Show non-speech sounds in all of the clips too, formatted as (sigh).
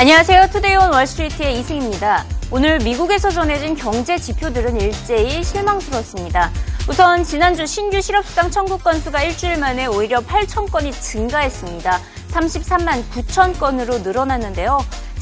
안녕하세요. 투데이온 월스트리트의 이승입니다. 오늘 미국에서 전해진 경제 지표들은 일제히 실망스러웠습니다. 우선 지난주 신규 실업수당 청구 건수가 일주일 만에 오히려 8천 건이 증가했습니다. 33만 9천 건으로 늘어났는데요.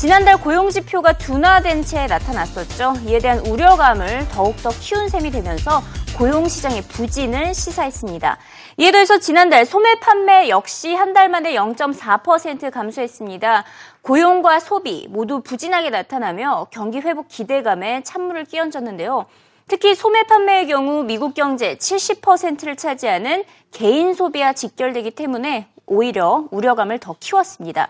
지난달 고용지표가 둔화된 채 나타났었죠. 이에 대한 우려감을 더욱더 키운 셈이 되면서 고용시장의 부진을 시사했습니다. 이에 더해서 지난달 소매 판매 역시 한 달 만에 0.4% 감소했습니다. 고용과 소비 모두 부진하게 나타나며 경기 회복 기대감에 찬물을 끼얹었는데요. 특히 소매 판매의 경우 미국 경제 70%를 차지하는 개인 소비와 직결되기 때문에 오히려 우려감을 더 키웠습니다.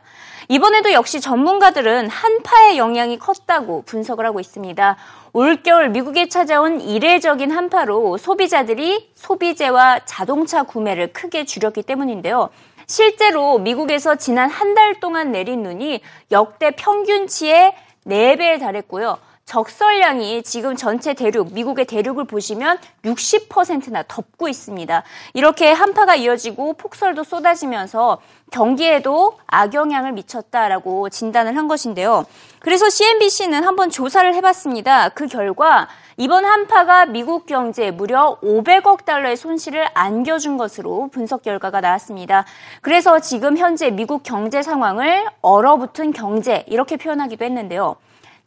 이번에도 역시 전문가들은 한파의 영향이 컸다고 분석을 하고 있습니다. 올겨울 미국에 찾아온 이례적인 한파로 소비자들이 소비재와 자동차 구매를 크게 줄였기 때문인데요. 실제로 미국에서 지난 한 달 동안 내린 눈이 역대 평균치의 4배에 달했고요. 적설량이 지금 전체 대륙, 미국의 대륙을 보시면 60%나 덮고 있습니다. 이렇게 한파가 이어지고 폭설도 쏟아지면서 경기에도 악영향을 미쳤다라고 진단을 한 것인데요. 그래서 CNBC는 한번 조사를 해봤습니다. 그 결과 이번 한파가 미국 경제에 무려 500억 달러의 손실을 안겨준 것으로 분석 결과가 나왔습니다. 그래서 지금 현재 미국 경제 상황을 얼어붙은 경제 이렇게 표현하기도 했는데요.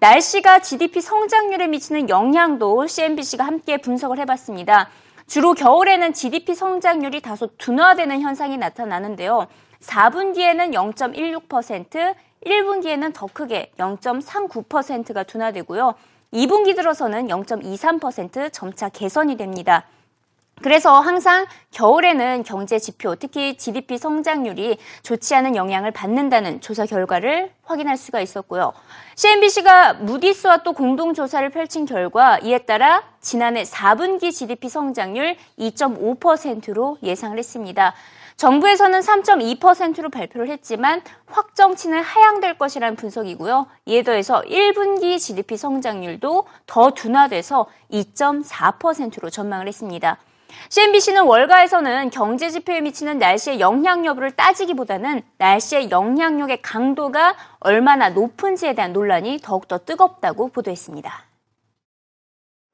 날씨가 GDP 성장률에 미치는 영향도 CNBC가 함께 분석을 해봤습니다. 주로 겨울에는 GDP 성장률이 다소 둔화되는 현상이 나타나는데요. 4분기에는 0.16%, 1분기에는 더 크게 0.39%가 둔화되고요. 2분기 들어서는 0.23% 점차 개선이 됩니다. 그래서 항상 겨울에는 경제 지표, 특히 GDP 성장률이 좋지 않은 영향을 받는다는 조사 결과를 확인할 수가 있었고요. CNBC가 무디스와 또 공동조사를 펼친 결과 이에 따라 지난해 4분기 GDP 성장률 2.5%로 예상을 했습니다. 정부에서는 3.2%로 발표를 했지만 확정치는 하향될 것이라는 분석이고요. 이에 더해서 1분기 GDP 성장률도 더 둔화돼서 2.4%로 전망을 했습니다. CNBC는 월가에서는 경제 지표에 미치는 날씨의 영향 여부를 따지기보다는 날씨의 영향력의 강도가 얼마나 높은지에 대한 논란이 더욱더 뜨겁다고 보도했습니다.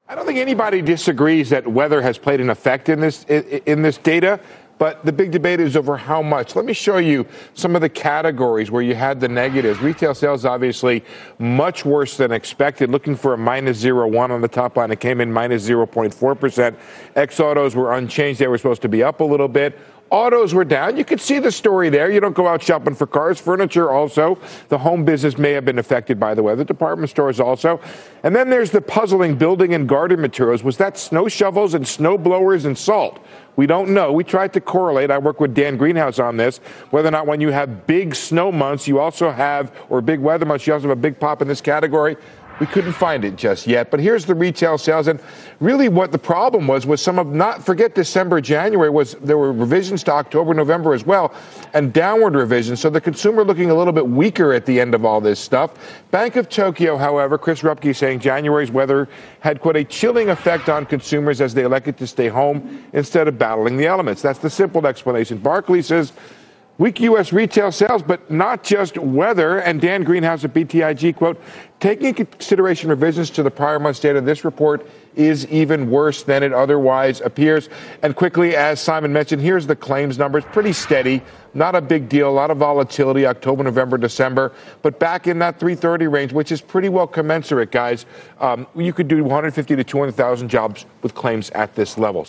I don't think anybody disagrees that weather has played an effect in this in this data. But the big debate is over how much. Let me show you some of the categories where you had the negatives. Retail sales, obviously, much worse than expected. Looking for a minus 0.1 on the top line. It came in minus 0.4%. X autos were unchanged. They were supposed to be up a little bit. Autos were down. You could see the story there. You don't go out shopping for cars. Furniture also. The home business may have been affected by the weather. Department stores also. And then there's the puzzling building and garden materials. Was that snow shovels and snow blowers and salt? We don't know. We tried to correlate. I work with Dan Greenhouse on this, whether or not when you have big snow months, you also have, or big weather months, you also have a big pop in this category. We couldn't find it just yet. But here's the retail sales. And really what the problem was, was some of not forget December, January was there were revisions to October, November as well, and downward revisions. So the consumer looking a little bit weaker at the end of all this stuff. Bank of Tokyo, however, Chris Rupke saying January's weather had quite a chilling effect on consumers as they elected to stay home instead of battling the elements. That's the simple explanation. Barclays says Weak U.S. retail sales, but not just weather. And Dan Greenhouse at BTIG, quote, taking into consideration revisions to the prior month's data, this report is even worse than it otherwise appears. And quickly, as Simon mentioned, here's the claims numbers. Pretty steady. Not a big deal. A lot of volatility, October, November, December. But back in that 330 range, which is pretty well commensurate, guys. Um, you could do 150 to 200,000 jobs with claims at this level.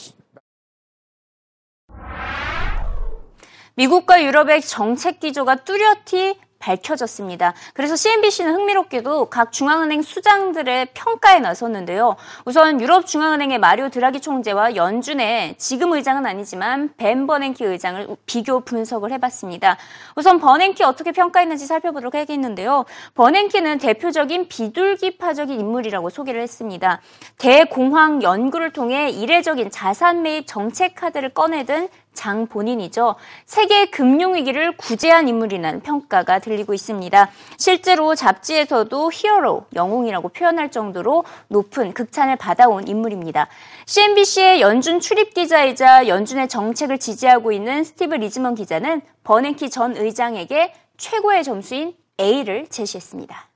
미국과 유럽의 정책 기조가 뚜렷이 밝혀졌습니다. 그래서 CNBC는 흥미롭게도 각 중앙은행 수장들의 평가에 나섰는데요. 우선 유럽 중앙은행의 마리오 드라기 총재와 연준의 지금 의장은 아니지만 벤 버냉키 의장을 비교 분석을 해봤습니다. 우선 버냉키 어떻게 평가했는지 살펴보도록 하겠는데요. 버냉키는 대표적인 비둘기파적인 인물이라고 소개를 했습니다. 대공황 연구를 통해 이례적인 자산 매입 정책 카드를 꺼내든 장 본인이죠. 세계 금융위기를 구제한 인물이라는 평가가 들리고 있습니다. 실제로 잡지에서도 히어로, 영웅이라고 표현할 정도로 높은 극찬을 받아온 인물입니다. CNBC의 연준 출입 기자이자 연준의 정책을 지지하고 있는 스티브 리즈먼 기자는 버냉키 전 의장에게 최고의 점수인 A를 제시했습니다.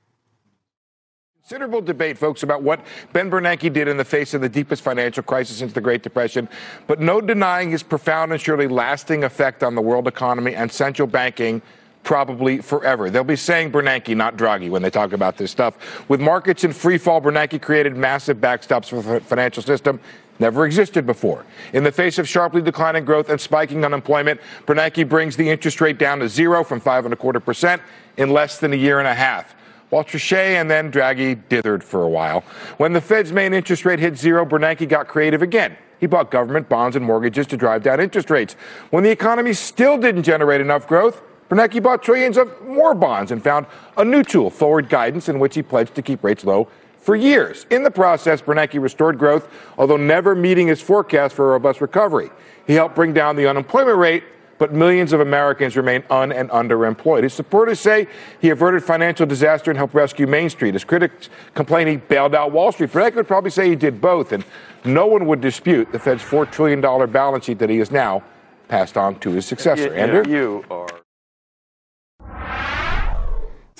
Considerable debate, folks, about what Ben Bernanke did in the face of the deepest financial crisis since the Great Depression, but no denying his profound and surely lasting effect on the world economy and central banking probably forever. They'll be saying Bernanke, not Draghi, when they talk about this stuff. With markets in free fall, Bernanke created massive backstops for the financial system never existed before. In the face of sharply declining growth and spiking unemployment, Bernanke brings the interest rate down to zero from five and a quarter percent in less than a year and a half while Trichet and then Draghi dithered for a while. When the Fed's main interest rate hit zero, Bernanke got creative again. He bought government bonds and mortgages to drive down interest rates. When the economy still didn't generate enough growth, Bernanke bought trillions of more bonds and found a new tool, forward guidance, in which he pledged to keep rates low for years. In the process, Bernanke restored growth, although never meeting his forecast for a robust recovery. He helped bring down the unemployment rate but millions of Americans remain un and underemployed. His supporters say he averted financial disaster and helped rescue Main Street. His critics complain he bailed out Wall Street. Bernanke would probably say he did both, and no one would dispute the Fed's $4 trillion balance sheet that he has now passed on to his successor. You, Andrew? you are.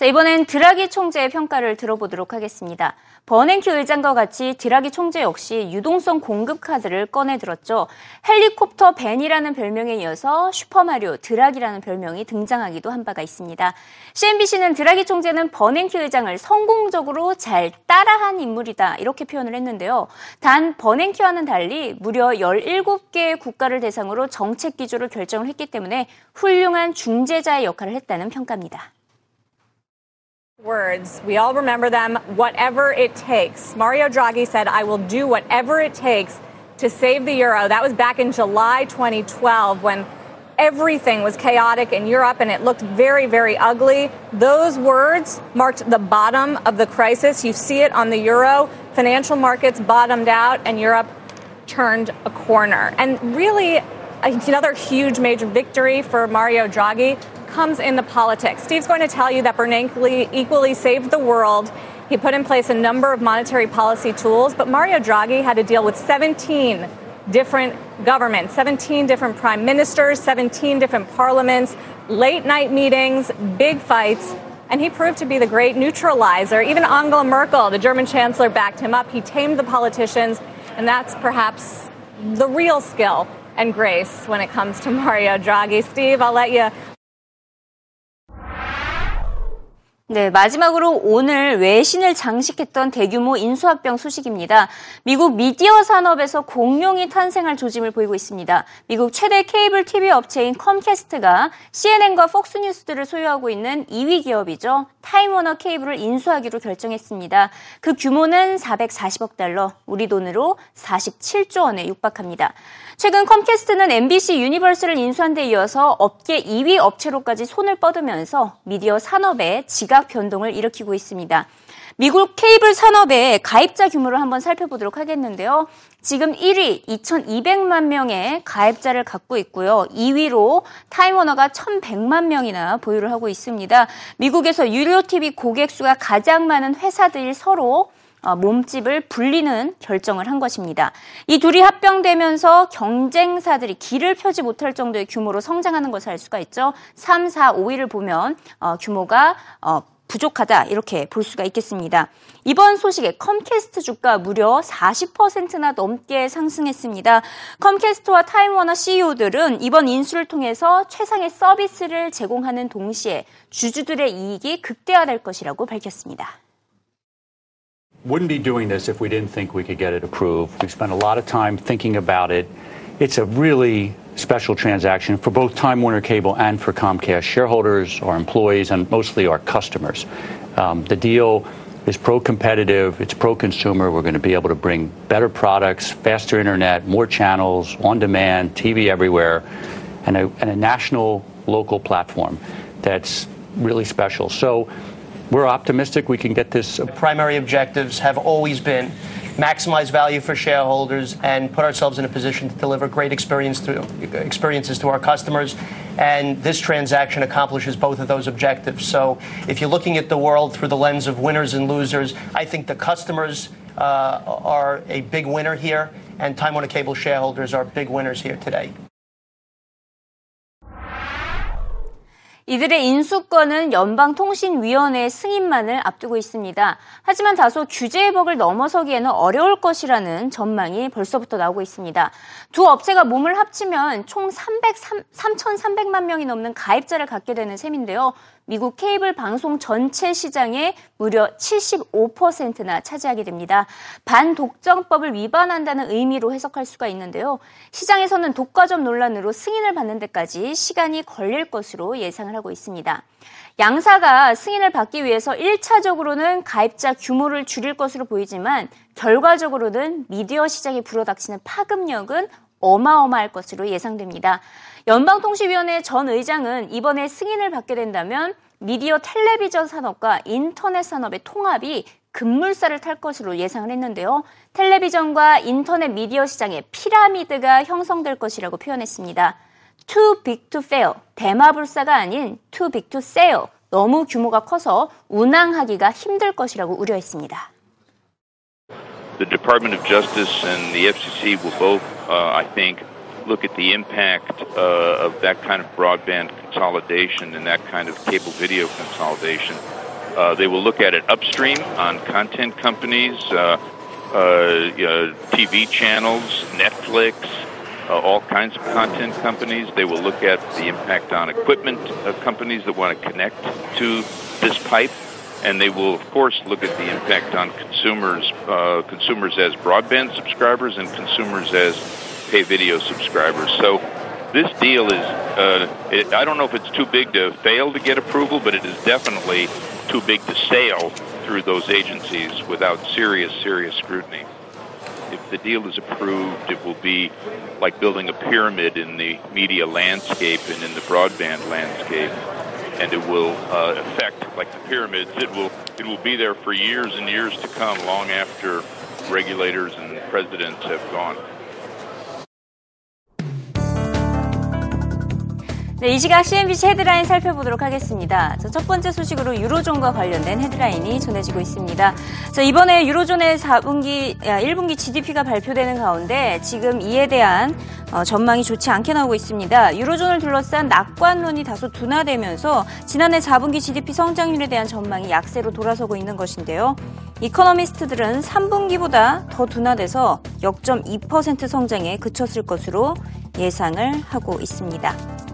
자, 이번엔 드라기 총재의 평가를 들어보도록 하겠습니다. 버냉키 의장과 같이 드라기 총재 역시 유동성 공급 카드를 꺼내들었죠. 헬리콥터 벤이라는 별명에 이어서 슈퍼마리오 드라기라는 별명이 등장하기도 한 바가 있습니다. CNBC는 드라기 총재는 버냉키 의장을 성공적으로 잘 따라한 인물이다 이렇게 표현을 했는데요. 단 버냉키와는 달리 무려 17개의 국가를 대상으로 정책 기조를 결정을 했기 때문에 훌륭한 중재자의 역할을 했다는 평가입니다. Words, we all remember them, whatever it takes. Mario Draghi said, I will do whatever it takes to save the euro. That was back in July 2012 when everything was chaotic in Europe and it looked very, very ugly. Those words marked the bottom of the crisis. You see it on the euro. Financial markets bottomed out and Europe turned a corner. And really, another huge major victory for Mario Draghi comes in the politics. Steve's going to tell you that Bernanke equally saved the world. He put in place a number of monetary policy tools, but Mario Draghi had to deal with 17 different governments, 17 different prime ministers, 17 different parliaments, late night meetings, big fights. And he proved to be the great neutralizer. Even Angela Merkel, the German chancellor, backed him up. He tamed the politicians, and that's perhaps the real skill and grace when it comes to (laughs) Mario Draghi. Steve, I'll let you 네, 마지막으로 오늘 외신을 장식했던 대규모 인수합병 소식입니다. 미국 미디어 산업에서 공룡이 탄생할 조짐을 보이고 있습니다. 미국 최대 케이블 TV 업체인 컴캐스트가 CNN과 폭스뉴스 등을 소유하고 있는 2위 기업이죠. 타임워너 케이블을 인수하기로 결정했습니다. 그 규모는 440억 달러, 우리 돈으로 47조 원에 육박합니다. 최근 컴캐스트는 NBC 유니버설을 인수한 데 이어서 업계 2위 업체로까지 손을 뻗으면서 미디어 산업에 지각 변동을 일으키고 있습니다. 미국 케이블 산업의 가입자 규모를 한번 살펴보도록 하겠는데요. 지금 1위 2,200만 명의 가입자를 갖고 있고요. 2위로 타임워너가 1,100만 명이나 보유를 하고 있습니다. 미국에서 유료 TV 고객 수가 가장 많은 회사들이 서로 어, 몸집을 불리는 결정을 한 것입니다. 이 둘이 합병되면서 경쟁사들이 기를 펴지 못할 정도의 규모로 성장하는 것을 알 수가 있죠. 3, 4, 5위를 보면 어, 규모가 어, 부족하다 이렇게 볼 수가 있겠습니다. 이번 소식에 컴캐스트 주가 무려 40%나 넘게 상승했습니다. 컴캐스트와 타임워너 CEO들은 이번 인수를 통해서 최상의 서비스를 제공하는 동시에 주주들의 이익이 극대화될 것이라고 밝혔습니다. Wouldn't be doing this if we didn't think we could get it approved. We spent a lot of time thinking about it. It's a really special transaction for both Time Warner Cable and for Comcast shareholders, our employees, and mostly our customers. Um, the deal is pro-competitive. It's pro-consumer. We're going to be able to bring better products, faster internet, more channels, on-demand, TV everywhere, and a, and a national local platform that's really special. So we're optimistic we can get this. Primary objectives have always been maximize value for shareholders and put ourselves in a position to deliver great experience to, experiences to our customers. And this transaction accomplishes both of those objectives. So if you're looking at the world through the lens of winners and losers, I think the customers uh, are a big winner here, and Time Warner Cable shareholders are big winners here today. 이들의 인수권은 연방통신위원회의 승인만을 앞두고 있습니다. 하지만 다소 규제의 벽을 넘어서기에는 어려울 것이라는 전망이 벌써부터 나오고 있습니다. 두 업체가 몸을 합치면 총 300, 3,300만 명이 넘는 가입자를 갖게 되는 셈인데요. 미국 케이블 방송 전체 시장의 무려 75%나 차지하게 됩니다. 반독점법을 위반한다는 의미로 해석할 수가 있는데요. 시장에서는 독과점 논란으로 승인을 받는 데까지 시간이 걸릴 것으로 예상을 하고 있습니다. 양사가 승인을 받기 위해서 1차적으로는 가입자 규모를 줄일 것으로 보이지만 결과적으로는 미디어 시장에 불어닥치는 파급력은 어마어마할 것으로 예상됩니다. 연방통신위원회 전 의장은 이번에 승인을 받게 된다면 미디어 텔레비전 산업과 인터넷 산업의 통합이 급물살을 탈 것으로 예상을 했는데요. 텔레비전과 인터넷 미디어 시장의 피라미드가 형성될 것이라고 표현했습니다. too big to fail. 대마불사가 아닌 too big to sail. 너무 규모가 커서 운항하기가 힘들 것이라고 우려했습니다. The Department of Justice and the FCC will both, uh, I think, look at the impact uh, of that kind of broadband consolidation and that kind of cable video consolidation. Uh, they will look at it upstream on content companies, uh, uh TV channels, Netflix, uh, all kinds of content companies. They will look at the impact on equipment uh, companies that want to connect to this pipe. And they will, of course, look at the impact on consumers, consumers as broadband subscribers and consumers as pay video subscribers. So this deal is, uh, it, I don't know if it's too big to fail to get approval, but it is definitely too big to sail through those agencies without serious, serious scrutiny. If the deal is approved, it will be like building a pyramid in the media landscape and in the broadband landscape. And it will uh, affect, like the pyramids, it will it will be there for years and years to come, long after regulators and presidents have gone. 네, 이 시각 CNBC 헤드라인 살펴보도록 하겠습니다. 자, 첫 번째 소식으로 유로존과 관련된 헤드라인이 전해지고 있습니다. 자, 이번에 유로존의 4분기, 1분기 GDP가 발표되는 가운데 지금 이에 대한 어, 전망이 좋지 않게 나오고 있습니다. 유로존을 둘러싼 낙관론이 다소 둔화되면서 지난해 4분기 GDP 성장률에 대한 전망이 약세로 돌아서고 있는 것인데요. 이코노미스트들은 3분기보다 더 둔화돼서 0.2% 성장에 그쳤을 것으로 예상을 하고 있습니다.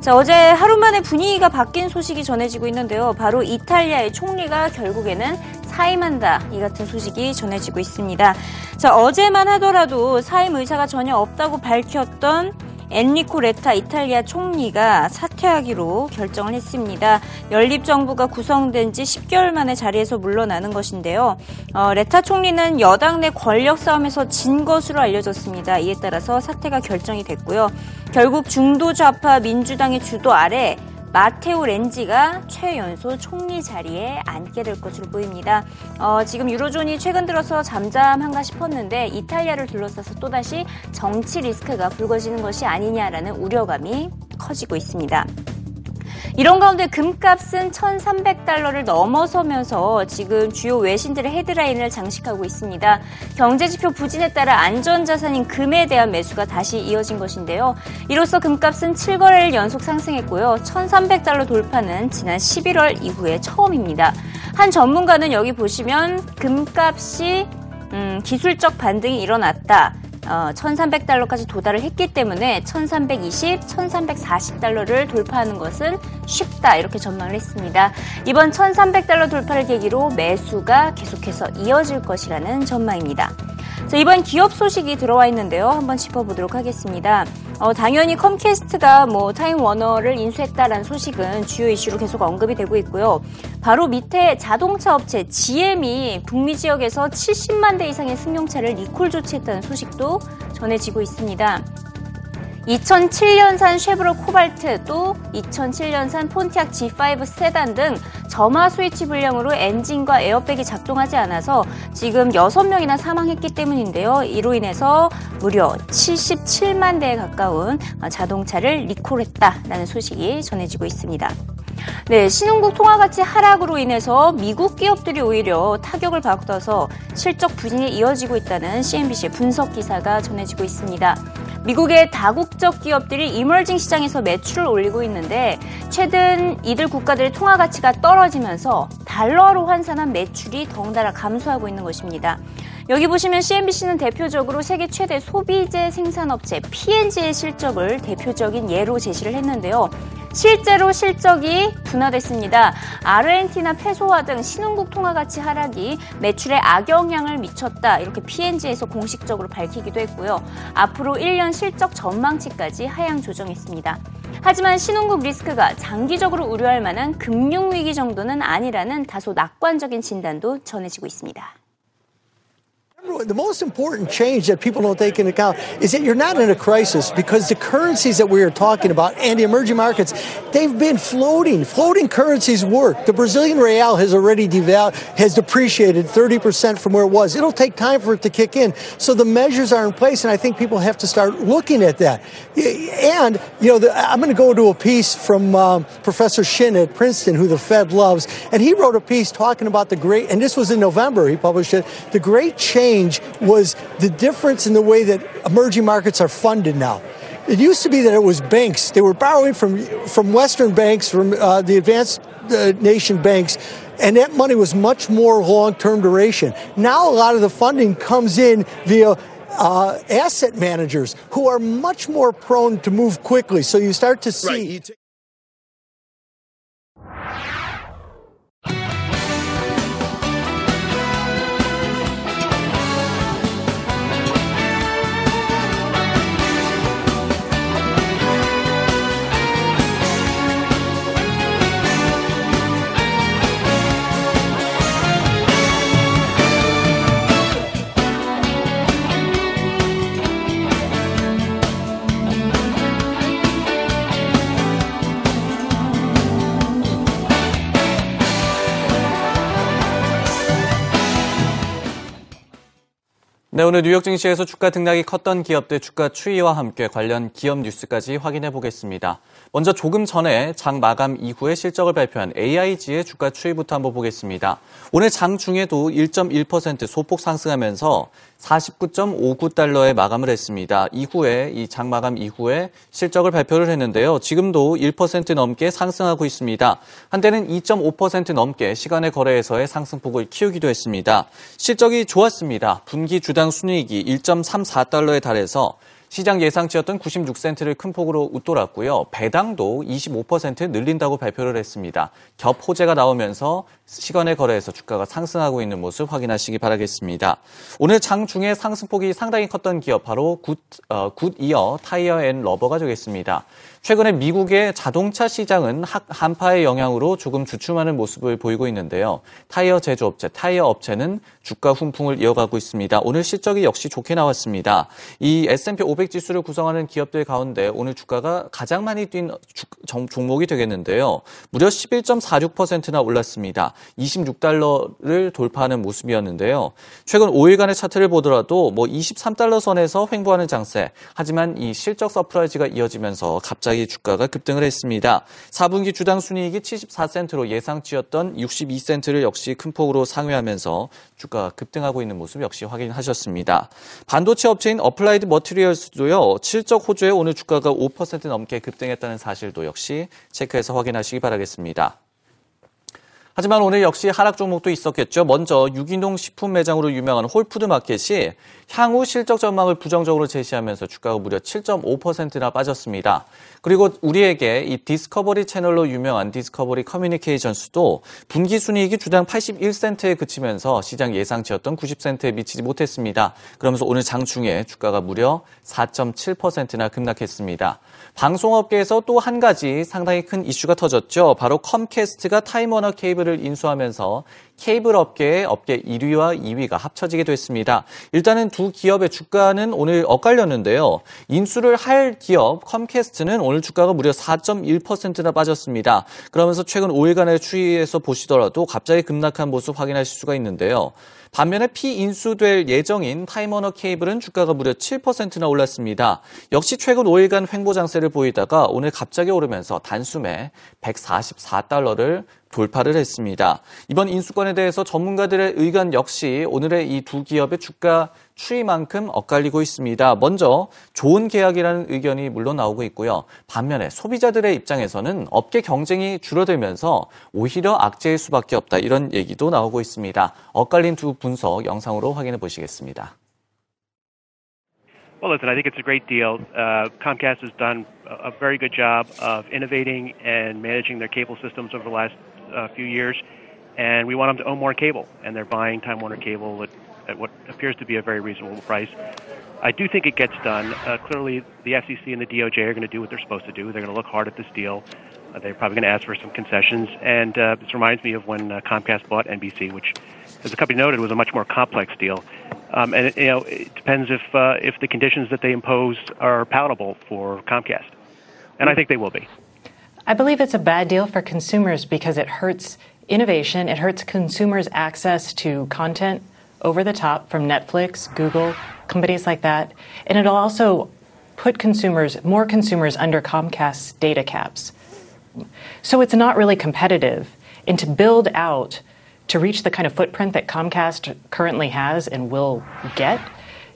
자, 어제 하루 만에 분위기가 바뀐 소식이 전해지고 있는데요. 바로 이탈리아의 총리가 결국에는 사임한다. 이 같은 소식이 전해지고 있습니다. 자, 어제만 하더라도 사임 의사가 전혀 없다고 밝혔던 엔리코 레타 이탈리아 총리가 사퇴하기로 결정을 했습니다. 연립정부가 구성된 지 10개월 만에 자리에서 물러나는 것인데요. 어, 레타 총리는 여당 내 권력 싸움에서 진 것으로 알려졌습니다. 이에 따라서 사퇴가 결정이 됐고요. 결국 중도 좌파 민주당의 주도 아래 마테오 렌지가 최연소 총리 자리에 앉게 될 것으로 보입니다. 어, 지금 유로존이 최근 들어서 잠잠한가 싶었는데 이탈리아를 둘러싸서 또다시 정치 리스크가 불거지는 것이 아니냐라는 우려감이 커지고 있습니다. 이런 가운데 금값은 1,300달러를 넘어서면서 지금 주요 외신들의 헤드라인을 장식하고 있습니다. 경제지표 부진에 따라 안전자산인 금에 대한 매수가 다시 이어진 것인데요. 이로써 금값은 7거래를 연속 상승했고요. 1,300달러 돌파는 지난 11월 이후에 처음입니다. 한 전문가는 여기 보시면 금값이 음, 기술적 반등이 일어났다. 어, 1,300달러까지 도달을 했기 때문에 1,320, 1,340달러를 돌파하는 것은 쉽다 이렇게 전망을 했습니다. 이번 1,300달러 돌파를 계기로 매수가 계속해서 이어질 것이라는 전망입니다. 자, 이번 기업 소식이 들어와 있는데요. 한번 짚어보도록 하겠습니다. 어, 당연히 컴캐스트가 뭐 타임 워너를 인수했다라는 소식은 주요 이슈로 계속 언급이 되고 있고요. 바로 밑에 자동차 업체 GM이 북미 지역에서 70만 대 이상의 승용차를 리콜 조치했다는 소식도 전해지고 있습니다. 2007년산 쉐브로 코발트 또 2007년산 폰티악 G5 세단 등 점화 스위치 불량으로 엔진과 에어백이 작동하지 않아서 지금 6명이나 사망했기 때문인데요. 이로 인해서 무려 77만 대에 가까운 자동차를 리콜했다라는 소식이 전해지고 있습니다. 네, 신흥국 통화 가치 하락으로 인해서 미국 기업들이 오히려 타격을 받아서 실적 부진이 이어지고 있다는 CNBC의 분석 기사가 전해지고 있습니다. 미국의 다국적 기업들이 이머징 시장에서 매출을 올리고 있는데 최근 이들 국가들의 통화 가치가 떨어지면서 달러로 환산한 매출이 덩달아 감소하고 있는 것입니다. 여기 보시면 CNBC는 대표적으로 세계 최대 소비재 생산업체 P&G의 실적을 대표적인 예로 제시를 했는데요. 실제로 실적이 둔화됐습니다. 아르헨티나 페소화 등 신흥국 통화 가치 하락이 매출에 악영향을 미쳤다. 이렇게 P&G에서 공식적으로 밝히기도 했고요. 앞으로 1년 실적 전망치까지 하향 조정했습니다. 하지만 신흥국 리스크가 장기적으로 우려할 만한 금융위기 정도는 아니라는 다소 낙관적인 진단도 전해지고 있습니다. The most important change that people don't take into account is that you're not in a crisis because the currencies that we are talking about and the emerging markets, they've been floating. Floating currencies work. The Brazilian real has already devalued, has depreciated 30% from where it was. It'll take time for it to kick in. So the measures are in place, and I think people have to start looking at that. And, you know, the, I'm going to go to a piece from um, Professor Shin at Princeton, who the Fed loves, and he wrote a piece talking about the great, and this was in November, he published it, the great change was the difference in the way that emerging markets are funded now. It used to be that it was banks. They were borrowing from, from Western banks, from uh, the advanced uh, nation banks, and that money was much more long term duration. Now, a lot of the funding comes in via uh, asset managers who are much more prone to move quickly. So you start to see. Right. 네, 오늘 뉴욕 증시에서 주가 등락이 컸던 기업들 주가 추이와 함께 관련 기업 뉴스까지 확인해 보겠습니다. 먼저 조금 전에 장 마감 이후에 실적을 발표한 AIG의 주가 추이부터 한번 보겠습니다. 오늘 장 중에도 1.1% 소폭 상승하면서 49.59달러에 마감을 했습니다. 이후에 이 장 마감 이후에 실적을 발표를 했는데요. 지금도 1% 넘게 상승하고 있습니다. 한때는 2.5% 넘게 시간의 거래에서의 상승폭을 키우기도 했습니다. 실적이 좋았습니다. 분기 주당 순이익이 1.34달러에 달해서 시장 예상치였던 96센트를 큰 폭으로 웃돌았고요. 배당도 25% 늘린다고 발표를 했습니다. 겹 호재가 나오면서 시간외 거래에서 주가가 상승하고 있는 모습 확인하시기 바라겠습니다. 오늘 장중에 상승폭이 상당히 컸던 기업 바로 굿, 어, 굿이어 타이어 앤 러버가 되겠습니다. 최근에 미국의 자동차 시장은 한파의 영향으로 조금 주춤하는 모습을 보이고 있는데요. 타이어 제조업체, 타이어 업체는 주가 훈풍을 이어가고 있습니다. 오늘 실적이 역시 좋게 나왔습니다. 이 S&P 500 지수를 구성하는 기업들 가운데 오늘 주가가 가장 많이 뛴 종목이 되겠는데요. 무려 11.46%나 올랐습니다. 26달러를 돌파하는 모습이었는데요. 최근 5일간의 차트를 보더라도 뭐 23달러 선에서 횡보하는 장세. 하지만 이 실적 surprise가 이어지면서 갑자기 주가가 급등을 했습니다. 4분기 주당 순이익이 74센트로 예상치였던 62센트를 역시 큰 폭으로 상회하면서 주가가 급등하고 있는 모습 역시 확인하셨습니다. 반도체 업체인 어플라이드 머티리얼스도요. 실적 호조에 오늘 주가가 5% 넘게 급등했다는 사실도 역시 체크해서 확인하시기 바라겠습니다. 하지만 오늘 역시 하락 종목도 있었겠죠. 먼저 유기농 식품 매장으로 유명한 홀푸드 마켓이 향후 실적 전망을 부정적으로 제시하면서 주가가 무려 7.5%나 빠졌습니다. 그리고 우리에게 이 디스커버리 채널로 유명한 디스커버리 커뮤니케이션스도 분기 순이익이 주당 81센트에 그치면서 시장 예상치였던 90센트에 미치지 못했습니다. 그러면서 오늘 장중에 주가가 무려 4.7%나 급락했습니다. 방송업계에서 또 한 가지 상당히 큰 이슈가 터졌죠. 바로 컴캐스트가 타임워너 케이블 을 인수하면서 케이블 업계의 업계 1위와 2위가 합쳐지게 됐습니다. 일단은 두 기업의 주가는 오늘 엇갈렸는데요. 인수를 할 기업 컴캐스트는 오늘 주가가 무려 4.1%나 빠졌습니다. 그러면서 최근 5일간의 추이에서 보시더라도 갑자기 급락한 모습 확인하실 수가 있는데요. 반면에 피인수될 예정인 타임워너 케이블은 주가가 무려 7%나 올랐습니다. 역시 최근 5일간 횡보 장세를 보이다가 오늘 갑자기 오르면서 단숨에 144달러를 돌파를 했습니다. 이번 인수권의 건에 대해서 전문가들의 의견 역시 오늘의 이 두 기업의 주가 추이만큼 엇갈리고 있습니다. 먼저 좋은 계약이라는 의견이 물론 나오고 있고요. 반면에 소비자들의 입장에서는 업계 경쟁이 줄어들면서 오히려 악재일 수밖에 없다 이런 얘기도 나오고 있습니다. 엇갈린 두 분석 영상으로 확인해 보시겠습니다. Well, listen, I think it's a great deal. Uh, Comcast has done a very good job of innovating and managing their cable systems over the last uh, few years, and we want them to own more cable, and they're buying Time Warner Cable at, at what appears to be a very reasonable price. I do think it gets done. Uh, clearly, the FCC and the DOJ are going to do what they're supposed to do. They're going to look hard at this deal. Uh, they're probably going to ask for some concessions. And uh, this reminds me of when uh, Comcast bought NBC, which, as the company noted, was a much more complex deal. Um, and it, you know, it depends if uh, if the conditions that they impose are palatable for Comcast, and I think they will be. I believe it's a bad deal for consumers because it hurts innovation. It hurts consumers' access to content over the top from Netflix, Google, companies like that, and it'll also put consumers, more consumers, under Comcast's data caps. So it's not really competitive. And to build out to reach the kind of footprint that Comcast currently has and will get,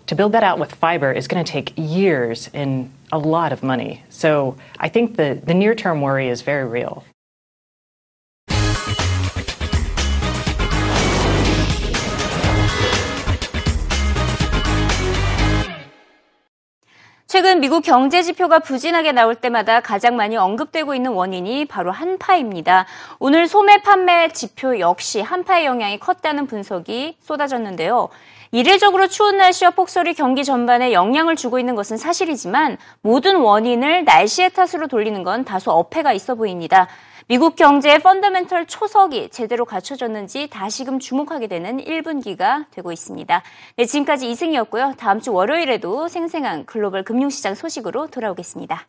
to build that out with fiber is going to take years and a lot of money. So I think the, the near term worry is very real. 최근 미국 경제 지표가 부진하게 나올 때마다 가장 많이 언급되고 있는 원인이 바로 한파입니다. 오늘 소매 판매 지표 역시 한파의 영향이 컸다는 분석이 쏟아졌는데요. 이례적으로 추운 날씨와 폭설이 경기 전반에 영향을 주고 있는 것은 사실이지만 모든 원인을 날씨의 탓으로 돌리는 건 다소 어폐가 있어 보입니다. 미국 경제의 펀더멘털 초석이 제대로 갖춰졌는지 다시금 주목하게 되는 1분기가 되고 있습니다. 네, 지금까지 이승이었고요. 다음 주 월요일에도 생생한 글로벌 금융시장 소식으로 돌아오겠습니다.